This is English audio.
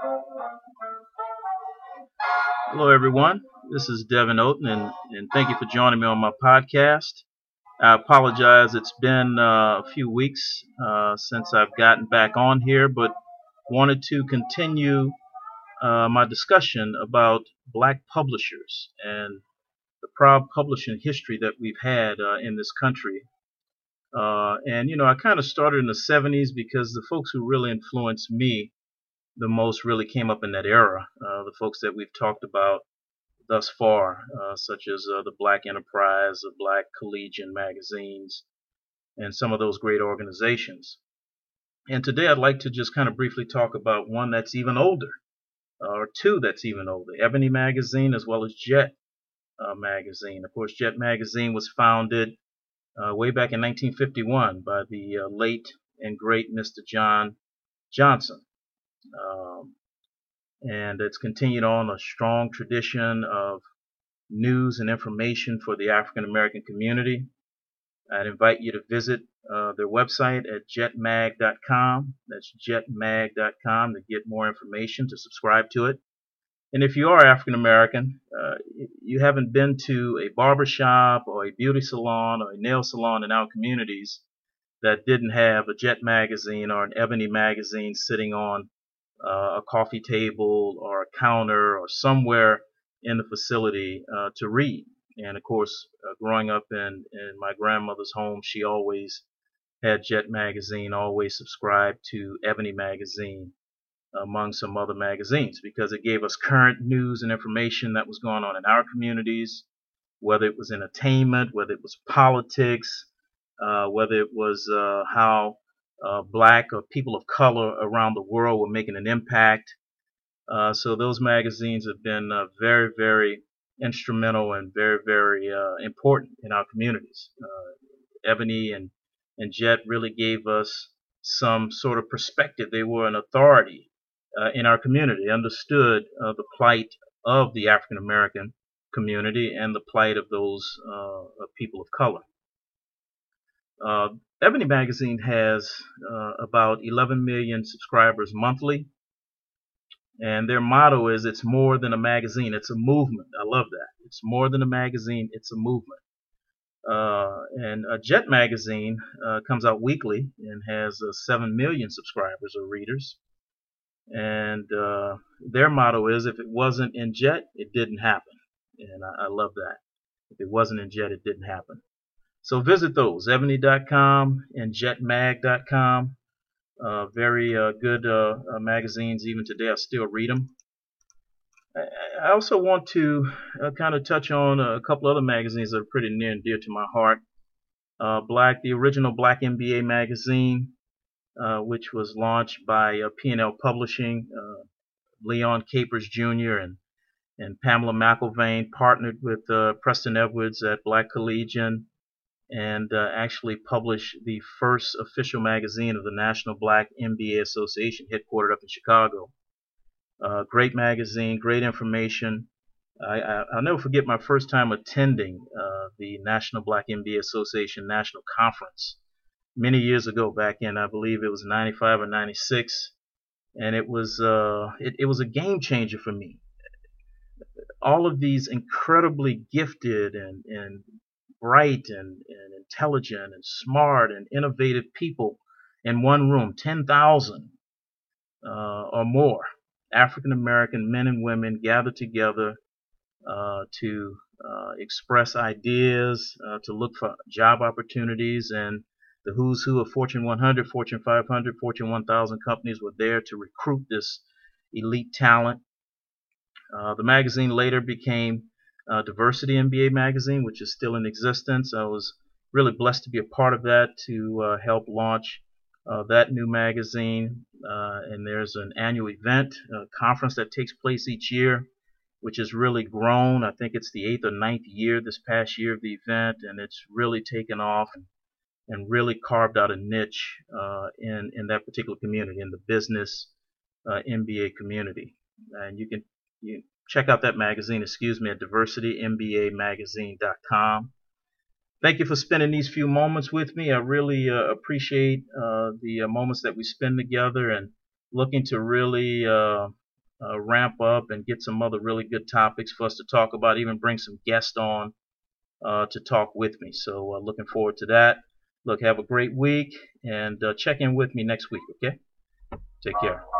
Hello, everyone. This is Devin Oten, and, and thank you for joining me on my podcast. I apologize. It's been uh, a few weeks uh, since I've gotten back on here, but wanted to continue uh, my discussion about black publishers and the proud publishing history that we've had uh, in this country. Uh, and, you know, I kind of started in the 70s because the folks who really influenced me the most really came up in that era. Uh, the folks that we've talked about thus far, uh, such as uh, the Black Enterprise, the Black Collegian magazines, and some of those great organizations. And today I'd like to just kind of briefly talk about one that's even older, uh, or two that's even older Ebony Magazine as well as Jet uh, Magazine. Of course, Jet Magazine was founded uh, way back in 1951 by the late and great Mr. John Johnson. Um, and it's continued on a strong tradition of news and information for the African American community. I'd invite you to visit uh, their website at jetmag.com. That's jetmag.com to get more information, to subscribe to it. And if you are African American, uh, you haven't been to a barbershop or a beauty salon or a nail salon in our communities that didn't have a Jet magazine or an Ebony magazine sitting on uh, a coffee table or a counter or somewhere in the facility uh, to read. And of course, uh, growing up in, in my grandmother's home, she always had Jet magazine, always subscribed to Ebony magazine, among some other magazines, because it gave us current news and information that was going on in our communities, whether it was entertainment, whether it was politics, uh, whether it was uh, how uh, black or people of color around the world were making an impact. Uh, so those magazines have been uh, very, very instrumental and very, very uh, important in our communities. Uh, Ebony and, and Jet really gave us some sort of perspective. They were an authority uh, in our community, understood the plight of the African American community and the plight of those people of color. Uh, Ebony Magazine has uh, about 11 million subscribers monthly. And their motto is it's more than a magazine, it's a movement. I love that. It's more than a magazine, it's a movement. Uh, and a Jet Magazine uh, comes out weekly and has uh, 7 million subscribers or readers. And uh, their motto is if it wasn't in Jet, it didn't happen. And I, I love that. If it wasn't in Jet, it didn't happen. So visit those, ebony.com and jetmag.com. Uh, very uh, good uh, uh, magazines. Even today, I still read them. I also want to uh, kind of touch on a couple other magazines that are pretty near and dear to my heart. Uh, Black, the original Black MBA magazine, which was launched by P&L Publishing. Leon Capers Jr. and and Pamela McElvane partnered with Preston Edwards at Black Collegian and uh, actually publish the first official magazine of the National Black MBA Association, headquartered up in Chicago. Uh, great magazine, great information. I, will never forget my first time attending uh, the National Black MBA Association National Conference many years ago, back in I believe it was 95 or 96, and it was uh, it, it was a game changer for me all of these incredibly gifted and, and bright and, and intelligent and smart and innovative people in one room, 10,000 uh, or more African American men and women gathered together uh, to uh, express ideas, uh, to look for job opportunities, and the who's who of Fortune 100, Fortune 500, Fortune 1000 companies were there to recruit this elite talent. Uh, the magazine later became uh, Diversity MBA magazine, which is still in existence. I was really blessed to be a part of that to uh, help launch uh, that new magazine. Uh, and there's an annual event, a conference that takes place each year, which has really grown. I think it's the eighth or ninth year this past year of the event, and it's really taken off and really carved out a niche uh, in in that particular community, in the business uh, MBA community. And you can you check out that magazine, excuse me, at diversitymbamagazine.com. Thank you for spending these few moments with me. I really uh, appreciate uh, the uh, moments that we spend together and looking to really uh, uh, ramp up and get some other really good topics for us to talk about, even bring some guests on uh, to talk with me. So looking forward to that. Look, have a great week and check in with me next week, okay? Take care.